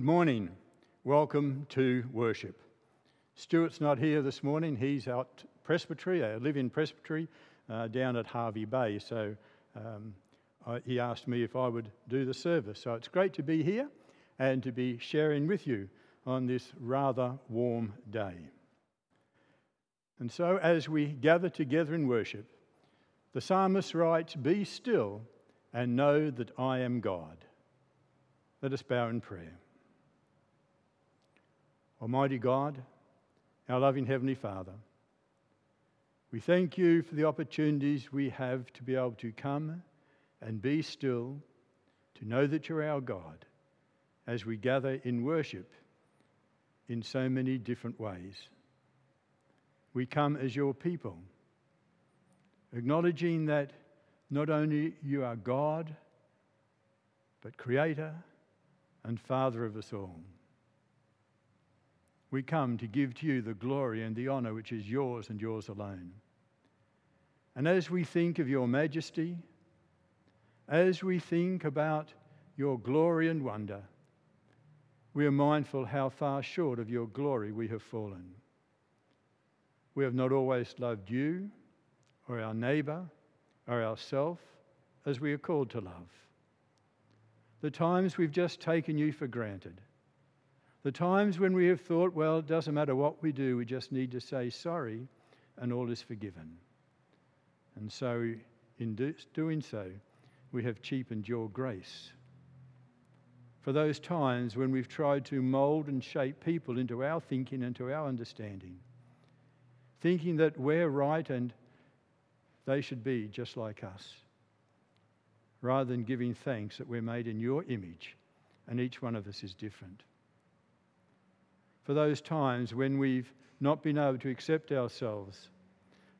Good morning. Welcome to worship. Stuart's not here this morning. He's out presbytery, a live-in presbytery uh, down at Hervey Bay. So um, I, he asked me if I would do the service. So it's great to be here and to be sharing with you on this rather warm day. And so as we gather together in worship, the psalmist writes, Be still and know that I am God. Let us bow in prayer. Almighty God, our loving Heavenly Father, we thank you for the opportunities we have to be able to come and be still, to know that you're our God as we gather in worship in so many different ways. We come as your people, acknowledging that not only you are God, but Creator and Father of us all we come to give to you the glory and the honour which is yours and yours alone. And as we think of your majesty, as we think about your glory and wonder, we are mindful how far short of your glory we have fallen. We have not always loved you or our neighbour or ourself as we are called to love. The times we've just taken you for granted the times when we have thought, well, it doesn't matter what we do, we just need to say sorry and all is forgiven. And so, in do, doing so, we have cheapened your grace. For those times when we've tried to mould and shape people into our thinking and to our understanding, thinking that we're right and they should be just like us, rather than giving thanks that we're made in your image and each one of us is different for those times when we've not been able to accept ourselves,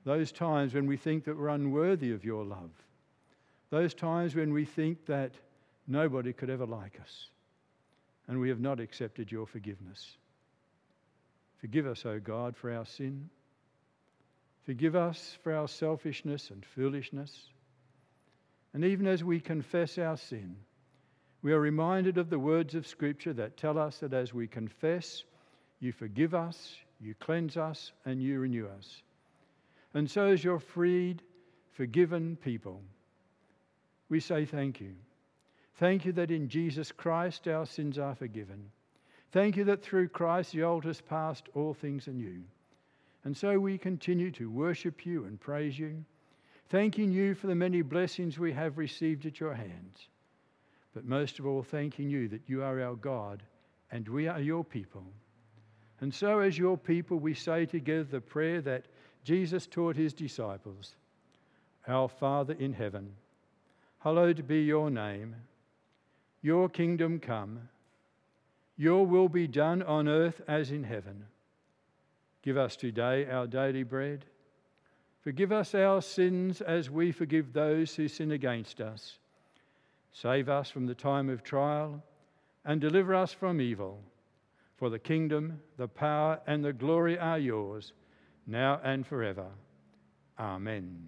those times when we think that we're unworthy of your love, those times when we think that nobody could ever like us, and we have not accepted your forgiveness. Forgive us, O God, for our sin. Forgive us for our selfishness and foolishness. And even as we confess our sin, we are reminded of the words of Scripture that tell us that as we confess you forgive us, you cleanse us, and you renew us. And so, as your freed, forgiven people, we say thank you. Thank you that in Jesus Christ our sins are forgiven. Thank you that through Christ the old has passed, all things are new. And so we continue to worship you and praise you, thanking you for the many blessings we have received at your hands. But most of all, thanking you that you are our God and we are your people. And so, as your people, we say together the prayer that Jesus taught his disciples Our Father in heaven, hallowed be your name. Your kingdom come. Your will be done on earth as in heaven. Give us today our daily bread. Forgive us our sins as we forgive those who sin against us. Save us from the time of trial and deliver us from evil. For the kingdom, the power, and the glory are yours, now and forever. Amen.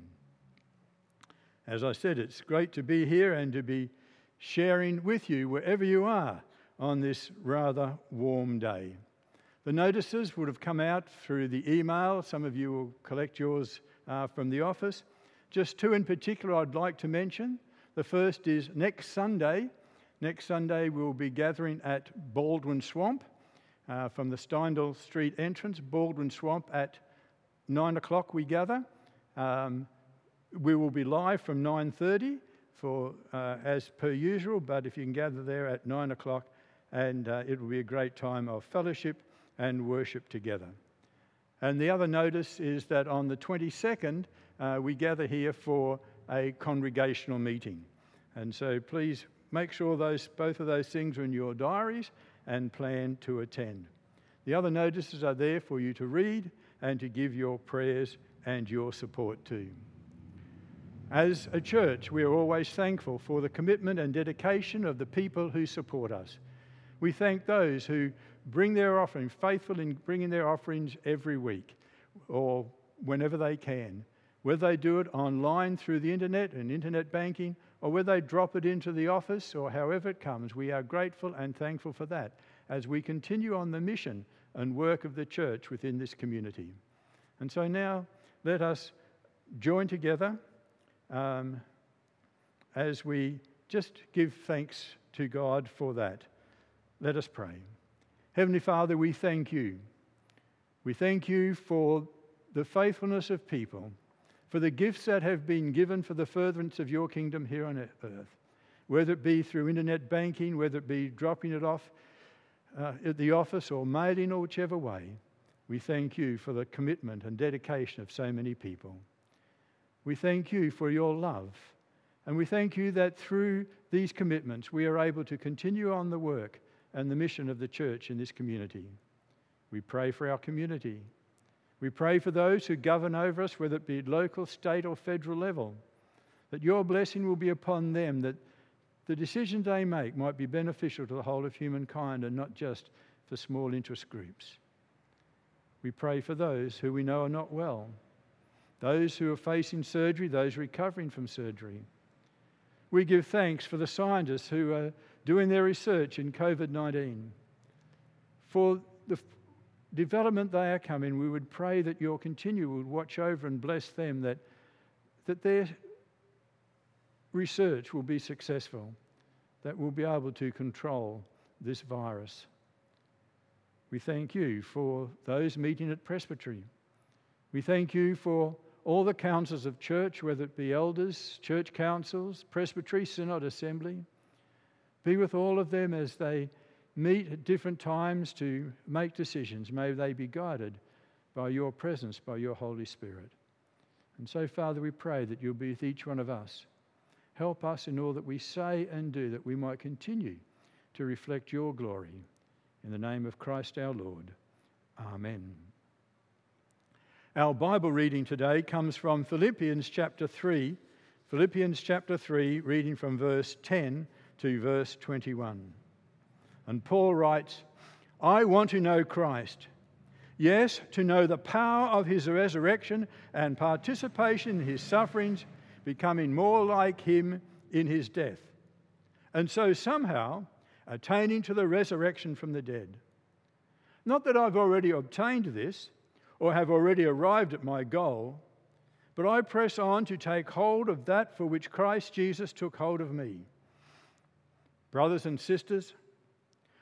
As I said, it's great to be here and to be sharing with you wherever you are on this rather warm day. The notices would have come out through the email. Some of you will collect yours uh, from the office. Just two in particular I'd like to mention. The first is next Sunday. Next Sunday, we'll be gathering at Baldwin Swamp uh, from the Steindl Street entrance, Baldwin Swamp, at 9 o'clock we gather. Um, we will be live from 9.30 for, uh, as per usual, but if you can gather there at 9 o'clock, and uh, it will be a great time of fellowship and worship together. And the other notice is that on the 22nd, uh, we gather here for a congregational meeting. And so please make sure those, both of those things are in your diaries and plan to attend. The other notices are there for you to read and to give your prayers and your support to. As a church, we are always thankful for the commitment and dedication of the people who support us. We thank those who bring their offering, faithful in bringing their offerings every week or whenever they can, whether they do it online through the internet and internet banking or whether they drop it into the office or however it comes, we are grateful and thankful for that. as we continue on the mission and work of the church within this community. And so now let us join together um, as we just give thanks to God for that. Let us pray. Heavenly Father, we thank you. We thank you for the faithfulness of people, for the gifts that have been given for the furtherance of your kingdom here on earth, whether it be through internet banking, whether it be dropping it off uh, at the office or mailing or whichever way. We thank you for the commitment and dedication of so many people. We thank you for your love. And we thank you that through these commitments we are able to continue on the work and the mission of the church in this community. We pray for our community. We pray for those who govern over us, whether it be local, state, or federal level, that your blessing will be upon them, that the decisions they make might be beneficial to the whole of humankind and not just for small interest groups. We pray for those who we know are not well, those who are facing surgery, those recovering from surgery. We give thanks for the scientists who are doing their research in COVID 19. For the development they are coming, we would pray that your continue would watch over and bless them, that, that their research will be successful, that we'll be able to control this virus. We thank you for those meeting at Presbytery. We thank you for all the councils of church, whether it be elders, church councils, presbytery, synod, assembly. Be with all of them as they meet at different times to make decisions. May they be guided by your presence, by your Holy Spirit. And so, Father, we pray that you'll be with each one of us. Help us in all that we say and do, that we might continue to reflect your glory. In the name of Christ our Lord. Amen. Our Bible reading today comes from Philippians chapter 3. Philippians chapter 3, reading from verse 10 to verse 21. And Paul writes, I want to know Christ. Yes, to know the power of his resurrection and participation in his sufferings, becoming more like him in his death. And so somehow attaining to the resurrection from the dead. Not that I've already obtained this or have already arrived at my goal, but I press on to take hold of that for which Christ Jesus took hold of me. Brothers and sisters,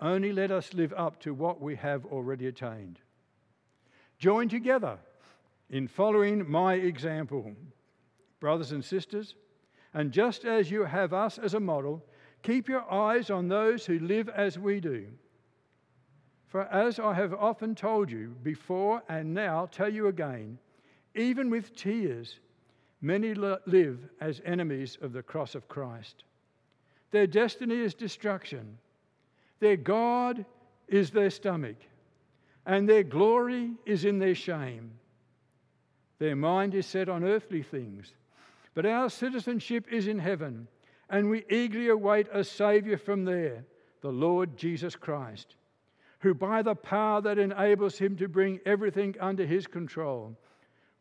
Only let us live up to what we have already attained. Join together in following my example, brothers and sisters. And just as you have us as a model, keep your eyes on those who live as we do. For as I have often told you before and now tell you again, even with tears, many live as enemies of the cross of Christ. Their destiny is destruction, their God is their stomach, and their glory is in their shame. Their mind is set on earthly things but our citizenship is in heaven, and we eagerly await a Saviour from there, the Lord Jesus Christ, who by the power that enables him to bring everything under his control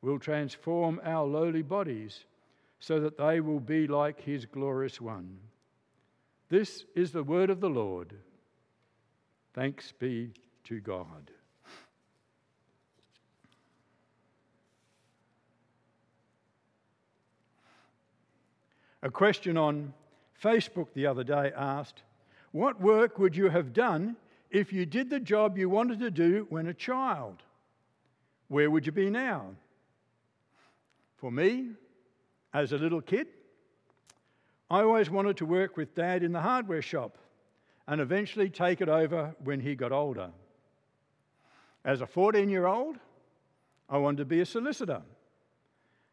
will transform our lowly bodies so that they will be like his glorious one. This is the word of the Lord. Thanks be to God. A question on Facebook the other day asked, What work would you have done if you did the job you wanted to do when a child? Where would you be now? For me, as a little kid, I always wanted to work with Dad in the hardware shop and eventually take it over when he got older. As a 14 year old, I wanted to be a solicitor.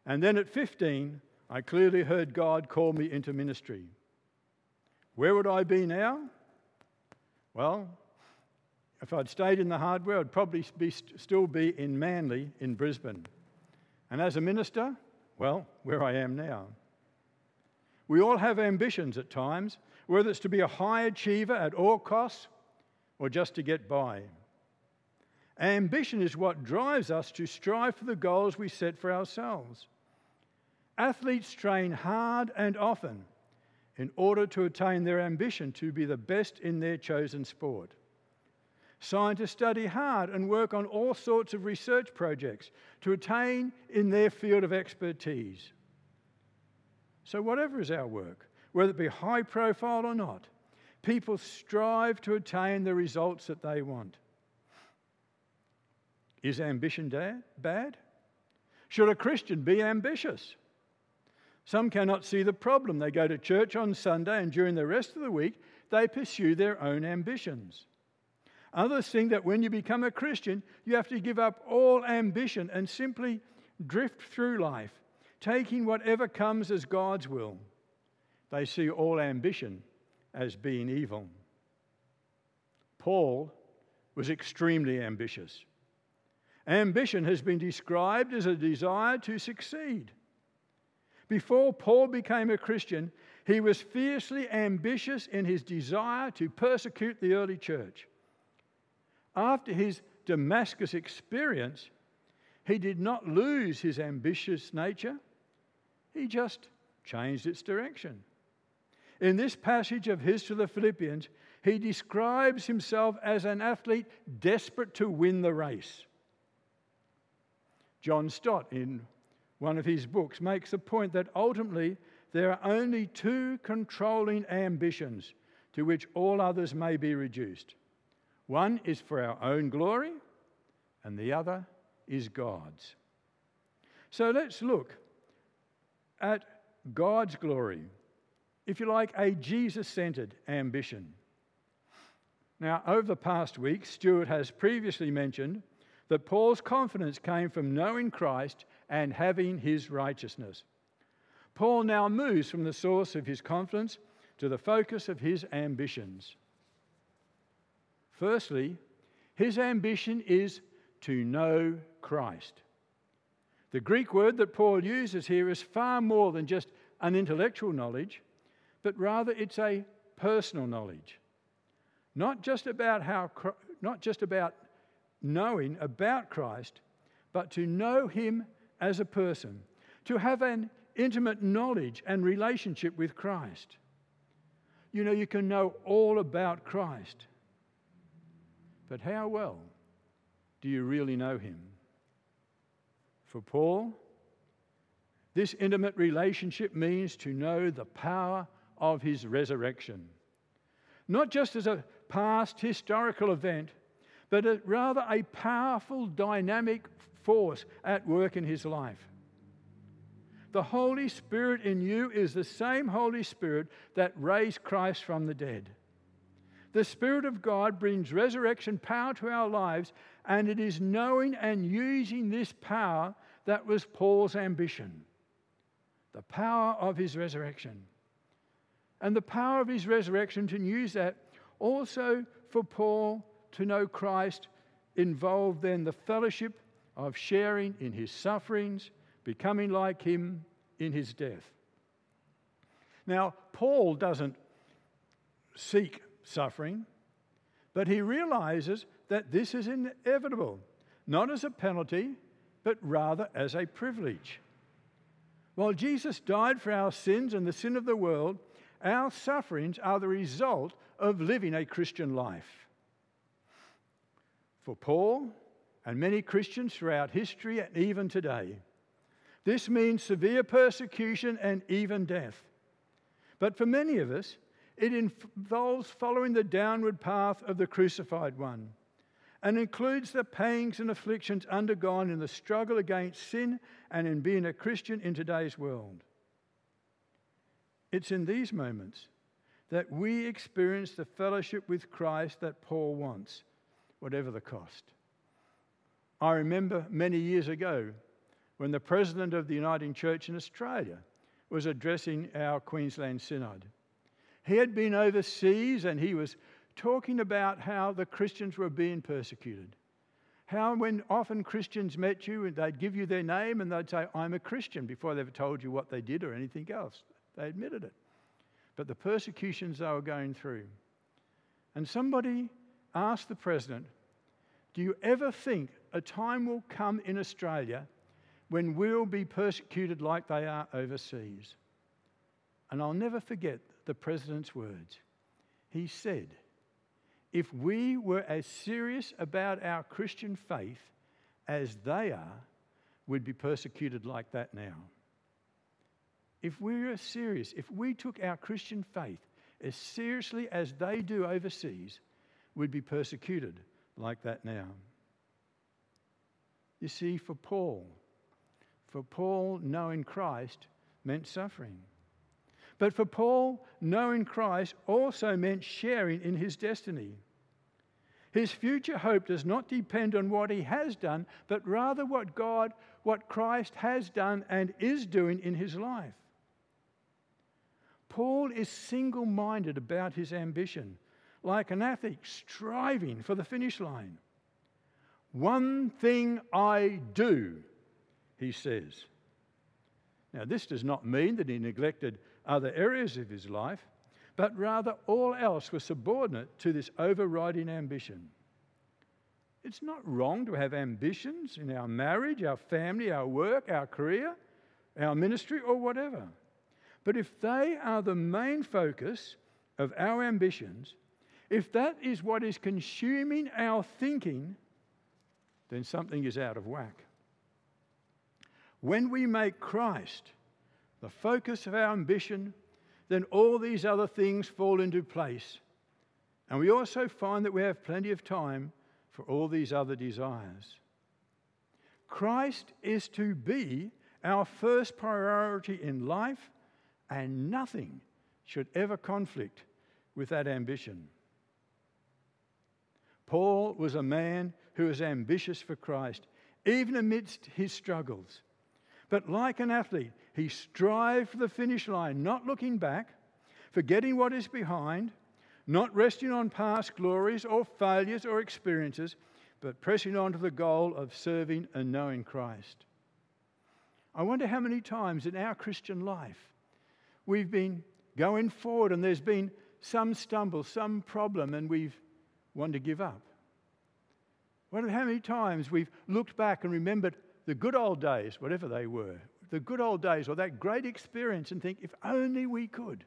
And then at 15, I clearly heard God call me into ministry. Where would I be now? Well, if I'd stayed in the hardware, I'd probably be, still be in Manly in Brisbane. And as a minister, well, where I am now. We all have ambitions at times, whether it's to be a high achiever at all costs or just to get by. Ambition is what drives us to strive for the goals we set for ourselves. Athletes train hard and often in order to attain their ambition to be the best in their chosen sport. Scientists study hard and work on all sorts of research projects to attain in their field of expertise. So, whatever is our work, whether it be high profile or not, people strive to attain the results that they want. Is ambition bad? Should a Christian be ambitious? Some cannot see the problem. They go to church on Sunday and during the rest of the week, they pursue their own ambitions. Others think that when you become a Christian, you have to give up all ambition and simply drift through life, taking whatever comes as God's will. They see all ambition as being evil. Paul was extremely ambitious. Ambition has been described as a desire to succeed. Before Paul became a Christian, he was fiercely ambitious in his desire to persecute the early church. After his Damascus experience, he did not lose his ambitious nature, he just changed its direction. In this passage of his to the Philippians, he describes himself as an athlete desperate to win the race. John Stott, in one of his books, makes the point that ultimately there are only two controlling ambitions to which all others may be reduced. One is for our own glory, and the other is God's. So let's look at God's glory, if you like, a Jesus centered ambition. Now, over the past week, Stuart has previously mentioned that Paul's confidence came from knowing Christ and having his righteousness. Paul now moves from the source of his confidence to the focus of his ambitions. Firstly, his ambition is to know Christ. The Greek word that Paul uses here is far more than just an intellectual knowledge, but rather it's a personal knowledge. Not just about how not just about knowing about Christ, but to know him as a person, to have an intimate knowledge and relationship with Christ. You know, you can know all about Christ, but how well do you really know him? For Paul, this intimate relationship means to know the power of his resurrection. Not just as a past historical event, but a, rather a powerful, dynamic force at work in his life. The Holy Spirit in you is the same Holy Spirit that raised Christ from the dead. The Spirit of God brings resurrection power to our lives, and it is knowing and using this power that was Paul's ambition the power of his resurrection. And the power of his resurrection to use that also for Paul to know Christ involved then the fellowship of sharing in his sufferings, becoming like him in his death. Now, Paul doesn't seek suffering, but he realizes that this is inevitable, not as a penalty, but rather as a privilege. While Jesus died for our sins and the sin of the world, our sufferings are the result of living a Christian life. For Paul and many Christians throughout history and even today, this means severe persecution and even death. But for many of us, it involves following the downward path of the crucified one and includes the pangs and afflictions undergone in the struggle against sin and in being a Christian in today's world. It's in these moments that we experience the fellowship with Christ that Paul wants whatever the cost. I remember many years ago when the President of the Uniting Church in Australia was addressing our Queensland Synod. He had been overseas and he was talking about how the Christians were being persecuted. How, when often Christians met you, and they'd give you their name and they'd say, I'm a Christian, before they ever told you what they did or anything else. They admitted it. But the persecutions they were going through. And somebody asked the president, Do you ever think a time will come in Australia when we'll be persecuted like they are overseas? And I'll never forget the president's words. He said, if we were as serious about our Christian faith as they are, we'd be persecuted like that now. If we were serious, if we took our Christian faith as seriously as they do overseas, we'd be persecuted like that now. You see, for Paul, for Paul, knowing Christ meant suffering. But for Paul, knowing Christ also meant sharing in his destiny. His future hope does not depend on what he has done, but rather what God, what Christ has done and is doing in his life. Paul is single minded about his ambition, like an athlete striving for the finish line. One thing I do, he says. Now, this does not mean that he neglected other areas of his life, but rather all else was subordinate to this overriding ambition. It's not wrong to have ambitions in our marriage, our family, our work, our career, our ministry, or whatever. But if they are the main focus of our ambitions, if that is what is consuming our thinking, then something is out of whack. When we make Christ the focus of our ambition, then all these other things fall into place. And we also find that we have plenty of time for all these other desires. Christ is to be our first priority in life, and nothing should ever conflict with that ambition. Paul was a man who was ambitious for Christ, even amidst his struggles. But like an athlete, he strived for the finish line, not looking back, forgetting what is behind, not resting on past glories or failures or experiences, but pressing on to the goal of serving and knowing Christ. I wonder how many times in our Christian life we've been going forward and there's been some stumble, some problem, and we've wanted to give up. Wonder how many times we've looked back and remembered the good old days, whatever they were, the good old days or that great experience and think, if only we could,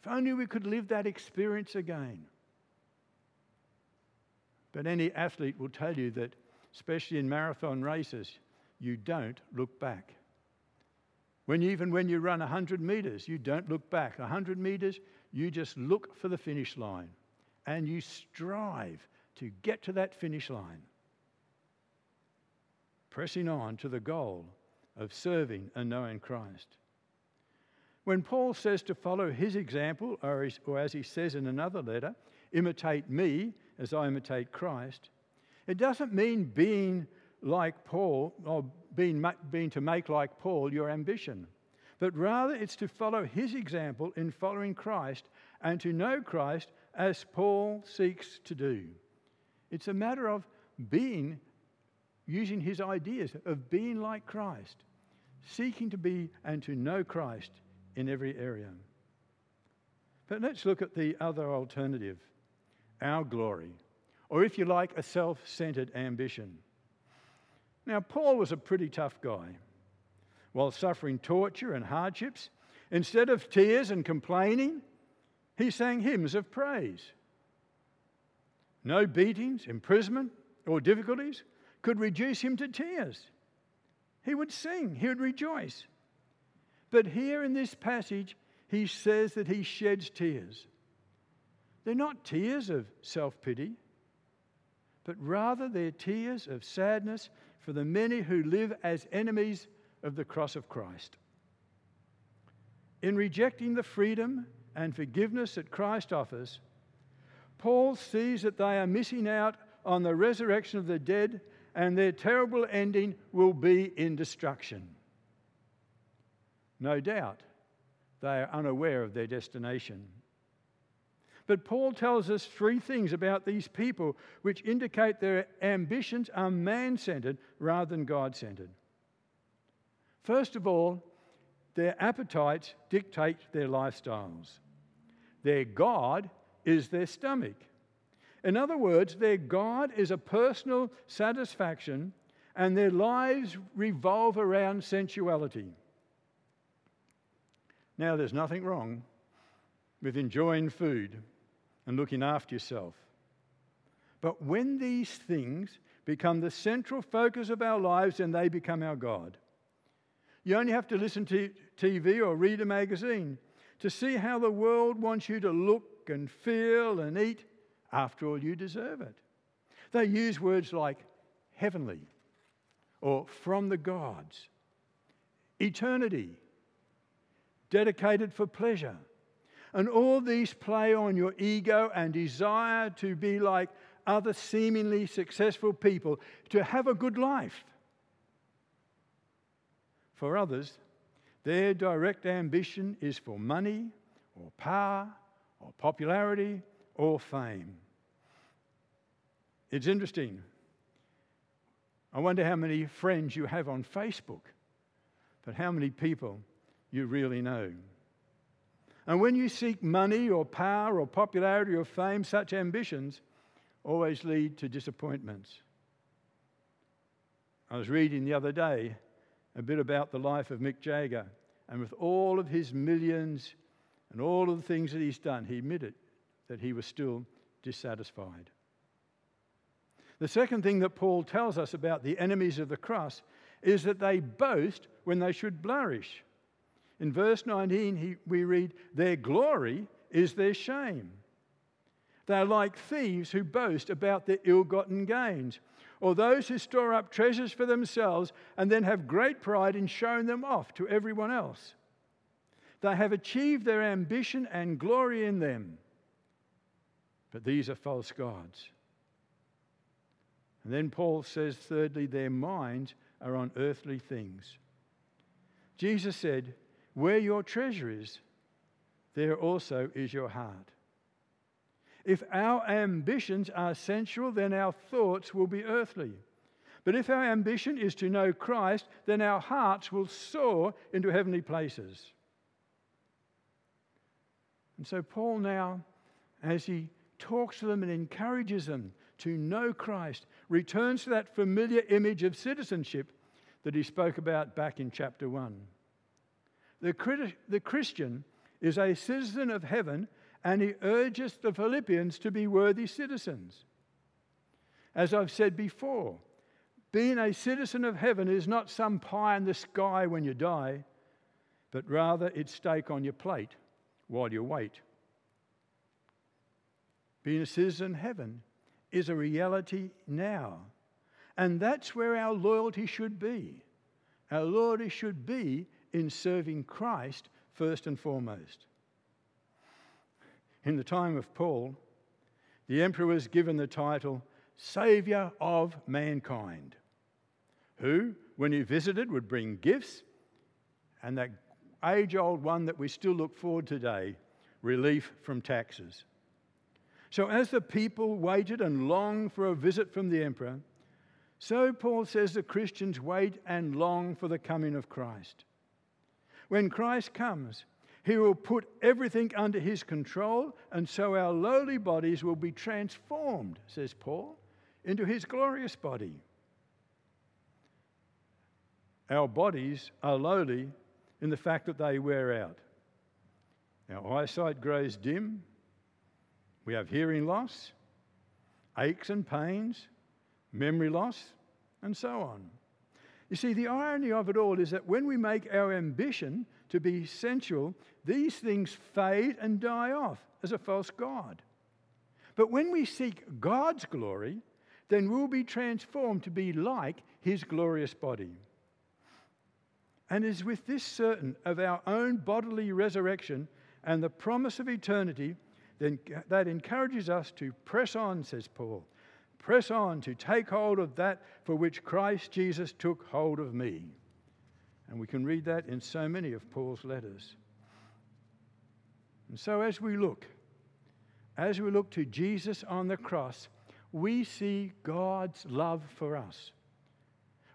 if only we could live that experience again. But any athlete will tell you that, especially in marathon races, you don't look back. When you, even when you run 100 metres, you don't look back. 100 metres, you just look for the finish line and you strive to get to that finish line pressing on to the goal of serving and knowing Christ. When Paul says to follow his example, or, or as he says in another letter, imitate me as I imitate Christ, it doesn't mean being like Paul or being, being to make like Paul your ambition, but rather it's to follow his example in following Christ and to know Christ as Paul seeks to do. It's a matter of being using his ideas of being like Christ, seeking to be and to know Christ in every area. But let's look at the other alternative our glory, or if you like, a self centered ambition. Now, Paul was a pretty tough guy. While suffering torture and hardships, instead of tears and complaining, he sang hymns of praise. No beatings, imprisonment, or difficulties could reduce him to tears. He would sing, he would rejoice. But here in this passage, he says that he sheds tears. They're not tears of self pity, but rather they're tears of sadness for the many who live as enemies of the cross of Christ. In rejecting the freedom and forgiveness that Christ offers, Paul sees that they are missing out on the resurrection of the dead and their terrible ending will be in destruction. No doubt they are unaware of their destination. But Paul tells us three things about these people which indicate their ambitions are man centered rather than God centered. First of all, their appetites dictate their lifestyles. Their God is their stomach. In other words, their God is a personal satisfaction and their lives revolve around sensuality. Now, there's nothing wrong with enjoying food and looking after yourself. But when these things become the central focus of our lives, then they become our God. You only have to listen to TV or read a magazine to see how the world wants you to look and feel and eat. After all, you deserve it. They use words like heavenly or from the gods, eternity, dedicated for pleasure. And all these play on your ego and desire to be like other seemingly successful people, to have a good life. For others, their direct ambition is for money or power or popularity or fame. It's interesting. I wonder how many friends you have on Facebook, but how many people you really know. And when you seek money or power or popularity or fame, such ambitions always lead to disappointments. I was reading the other day a bit about the life of Mick Jagger. And with all of his millions and all of the things that he's done, he admitted that he was still dissatisfied. The second thing that Paul tells us about the enemies of the cross is that they boast when they should flourish. In verse 19, he, we read, Their glory is their shame. They're like thieves who boast about their ill gotten gains or those who store up treasures for themselves and then have great pride in showing them off to everyone else. They have achieved their ambition and glory in them. But these are false gods. And then Paul says, thirdly, their minds are on earthly things. Jesus said, Where your treasure is, there also is your heart. If our ambitions are sensual, then our thoughts will be earthly. But if our ambition is to know Christ, then our hearts will soar into heavenly places. And so, Paul now, as he talks to them and encourages them to know Christ, returns to that familiar image of citizenship that he spoke about back in chapter 1. The, the Christian is a citizen of heaven and he urges the Philippians to be worthy citizens. As I've said before, being a citizen of heaven is not some pie in the sky when you die, but rather it's steak on your plate while you wait. Being a citizen of heaven is a reality now. And that's where our loyalty should be. Our loyalty should be in serving Christ first and foremost. In the time of Paul, the emperor was given the title Saviour of Mankind, who, when he visited, would bring gifts, and that age old one that we still look forward to today relief from taxes. So, as the people waited and longed for a visit from the emperor, so Paul says the Christians wait and long for the coming of Christ. When Christ comes, he will put everything under his control, and so our lowly bodies will be transformed, says Paul, into his glorious body. Our bodies are lowly in the fact that they wear out. Our eyesight grows dim. We have hearing loss, aches and pains, memory loss, and so on. You see, the irony of it all is that when we make our ambition to be sensual, these things fade and die off as a false God. But when we seek God's glory, then we'll be transformed to be like his glorious body. And it is with this certain of our own bodily resurrection and the promise of eternity then that encourages us to press on, says Paul. Press on to take hold of that for which Christ Jesus took hold of me. And we can read that in so many of Paul's letters. And so, as we look as we look to Jesus on the cross, we see God's love for us,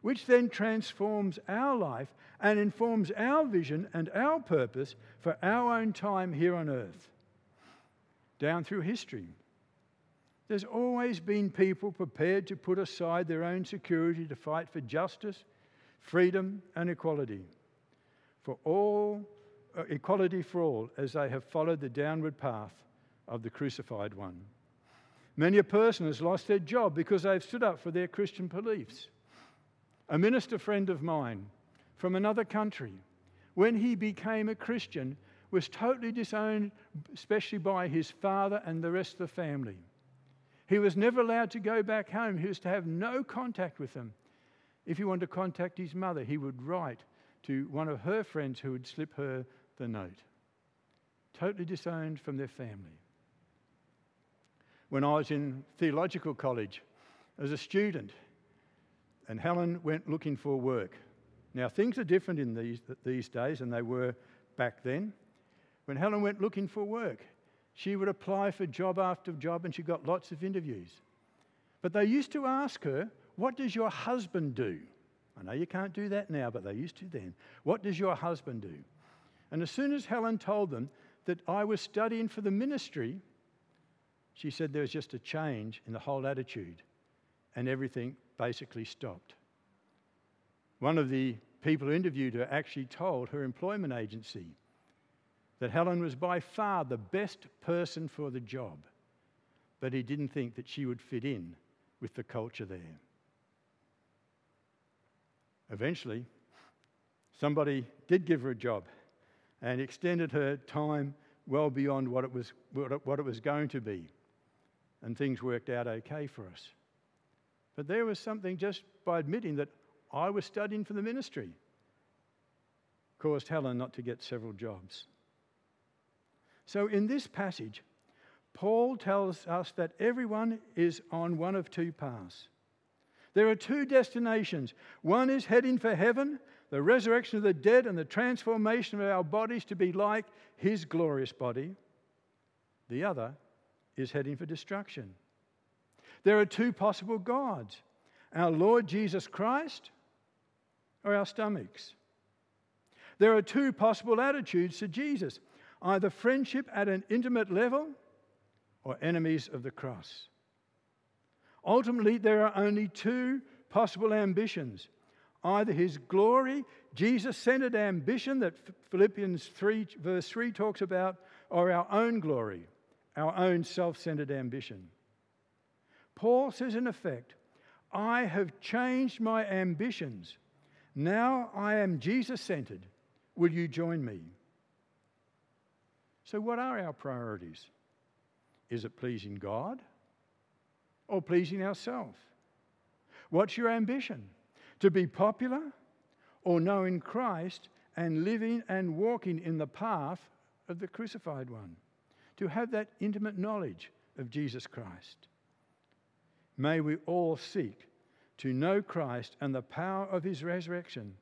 which then transforms our life and informs our vision and our purpose for our own time here on earth. Down through history, there's always been people prepared to put aside their own security to fight for justice, freedom, and equality. For all, uh, equality for all, as they have followed the downward path of the crucified one. Many a person has lost their job because they've stood up for their Christian beliefs. A minister friend of mine from another country, when he became a Christian, was totally disowned, especially by his father and the rest of the family. He was never allowed to go back home. He was to have no contact with them. If he wanted to contact his mother, he would write to one of her friends who would slip her the note. Totally disowned from their family when I was in theological college as a student, and Helen went looking for work. Now, things are different in these, these days than they were back then. When Helen went looking for work, she would apply for job after job and she got lots of interviews. But they used to ask her, What does your husband do? I know you can't do that now, but they used to then. What does your husband do? And as soon as Helen told them that I was studying for the ministry, she said there was just a change in the whole attitude, and everything basically stopped. One of the people who interviewed her actually told her employment agency that Helen was by far the best person for the job, but he didn't think that she would fit in with the culture there. Eventually, somebody did give her a job and extended her time well beyond what it was, what it was going to be and things worked out okay for us. But there was something just by admitting that I was studying for the ministry caused Helen not to get several jobs. So in this passage, Paul tells us that everyone is on one of two paths. There are two destinations. One is heading for heaven, the resurrection of the dead and the transformation of our bodies to be like his glorious body. The other is heading for destruction. There are two possible gods our Lord Jesus Christ or our stomachs. There are two possible attitudes to Jesus either friendship at an intimate level or enemies of the cross. Ultimately, there are only two possible ambitions either his glory, Jesus centered ambition that Philippians 3, verse 3 talks about, or our own glory, our own self centered ambition. Paul says, in effect, I have changed my ambitions. Now I am Jesus centered. Will you join me? So, what are our priorities? Is it pleasing God or pleasing ourselves? What's your ambition? To be popular or knowing Christ and living and walking in the path of the crucified one? to have that intimate knowledge of Jesus Christ. May we all seek to know Christ and the power of his resurrection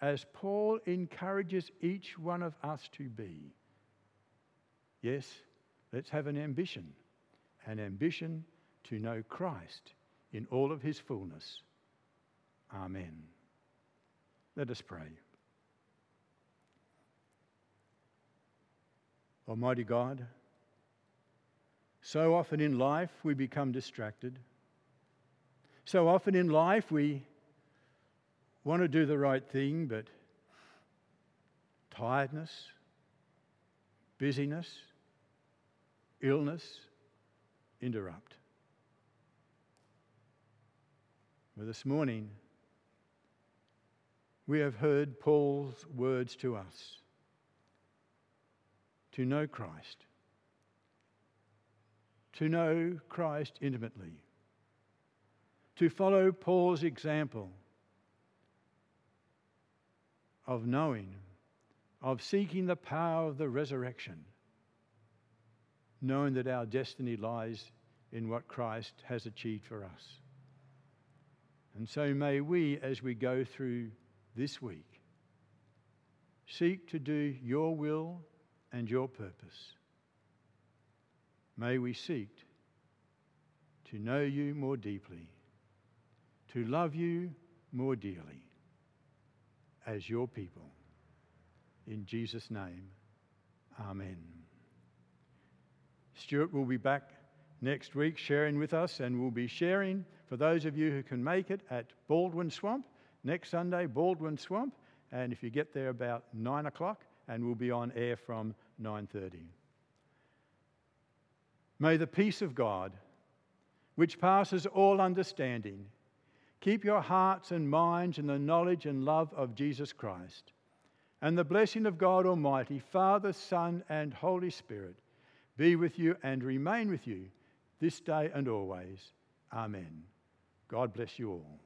as Paul encourages each one of us to be. Yes, let's have an ambition, an ambition to know Christ in all of his fullness. Amen. Let us pray. Almighty God, so often in life, we become distracted. So often in life, we want to do the right thing, but tiredness, busyness, illness interrupt. But this morning, we have heard Paul's words to us. To know Christ. To know Christ intimately, to follow Paul's example of knowing, of seeking the power of the resurrection, knowing that our destiny lies in what Christ has achieved for us. And so may we, as we go through this week, seek to do your will and your purpose may we seek to know you more deeply, to love you more dearly as your people. In Jesus' name, amen. Stuart will be back next week sharing with us, and we'll be sharing for those of you who can make it at Baldwin Swamp next Sunday, Baldwin Swamp, and if you get there about nine o'clock, and we'll be on air from 9:30. May the peace of God, which passes all understanding, keep your hearts and minds in the knowledge and love of Jesus Christ. And the blessing of God Almighty, Father, Son, and Holy Spirit be with you and remain with you this day and always. Amen. God bless you all.